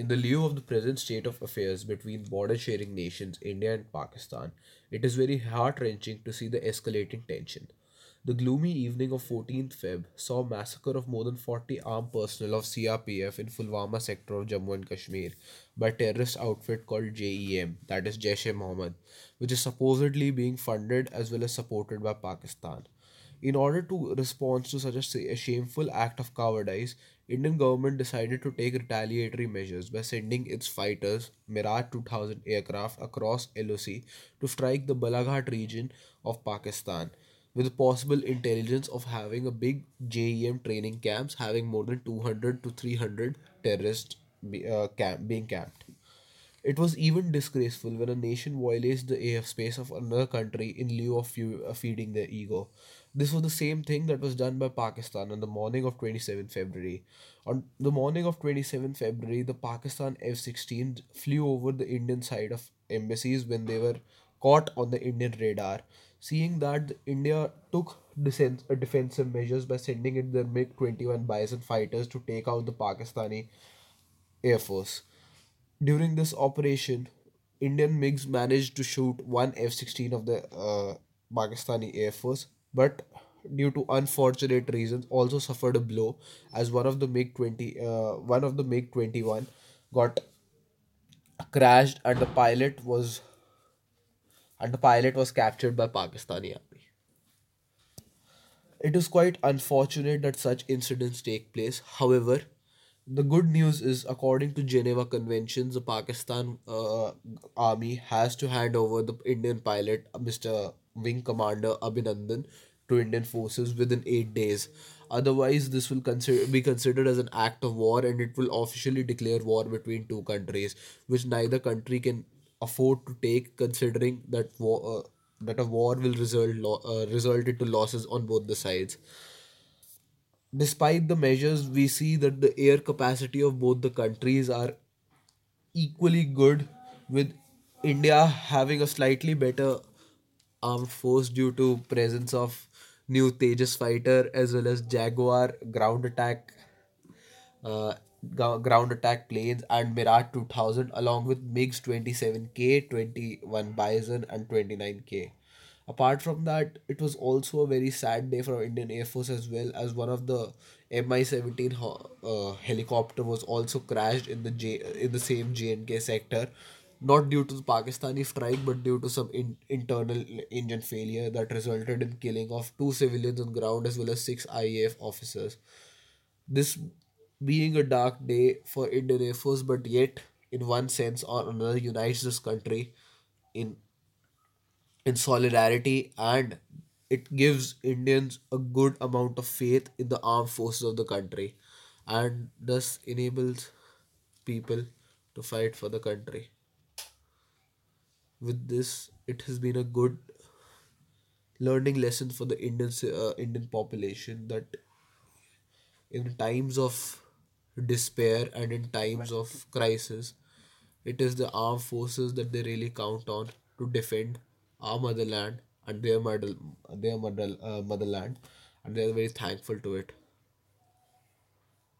In the lieu of the present state of affairs between border sharing nations India and Pakistan, it is very heart wrenching to see the escalating tension. The gloomy evening of 14th Feb saw massacre of more than 40 armed personnel of CRPF in Pulwama sector of Jammu and Kashmir by terrorist outfit called JEM, that is Jaish-e-Mohammed, which is supposedly being funded as well as supported by Pakistan. In order to respond to such a, shameful act of cowardice, Indian government decided to take retaliatory measures by sending its fighters Mirage 2000 aircraft across LOC to strike the Balakot region of Pakistan with the possible intelligence of having a big JEM training camps having more than 200 to 300 terrorists be, uh, camp, being camped. It was even disgraceful when a nation violates the airspace of another country in lieu of uh, feeding their ego. This was the same thing that was done by Pakistan on the morning of 27 February. On the morning of 27 February, the Pakistan F 16 flew over the Indian side of embassies when they were caught on the Indian radar. Seeing that India took desen- uh, defensive measures by sending in their MiG 21 Bison fighters to take out the Pakistani Air Force. During this operation, Indian MiGs managed to shoot one F 16 of the uh, Pakistani Air Force, but due to unfortunate reasons, also suffered a blow as one of the MiG 20, uh, one of the MiG 21 got crashed and the pilot was and the pilot was captured by Pakistani army. It is quite unfortunate that such incidents take place. However, the good news is, according to Geneva Conventions, the Pakistan uh, army has to hand over the Indian pilot, uh, Mr. Wing Commander Abhinandan, to Indian forces within eight days. Otherwise, this will consider, be considered as an act of war and it will officially declare war between two countries, which neither country can afford to take, considering that war. Uh, that a war will result lo- uh, result into losses on both the sides. Despite the measures, we see that the air capacity of both the countries are equally good, with India having a slightly better armed force due to presence of new Tejas fighter as well as Jaguar ground attack uh, ground attack planes and Mirage 2000 along with MiGs 27K, 21 Bison and 29K. Apart from that, it was also a very sad day for our Indian Air Force as well as one of the Mi-17 ho- uh, helicopter was also crashed in the J- in the same J&K sector, not due to the Pakistani strike but due to some in- internal engine failure that resulted in killing of two civilians on ground as well as six IAF officers. This being a dark day for Indian Air Force, but yet, in one sense or another, unites this country in in solidarity and it gives Indians a good amount of faith in the armed forces of the country and thus enables people to fight for the country. With this, it has been a good learning lesson for the Indian uh, Indian population that in times of despair and in times of crisis, it is the armed forces that they really count on to defend our motherland and their mother, their mother, uh, motherland, and they are very thankful to it.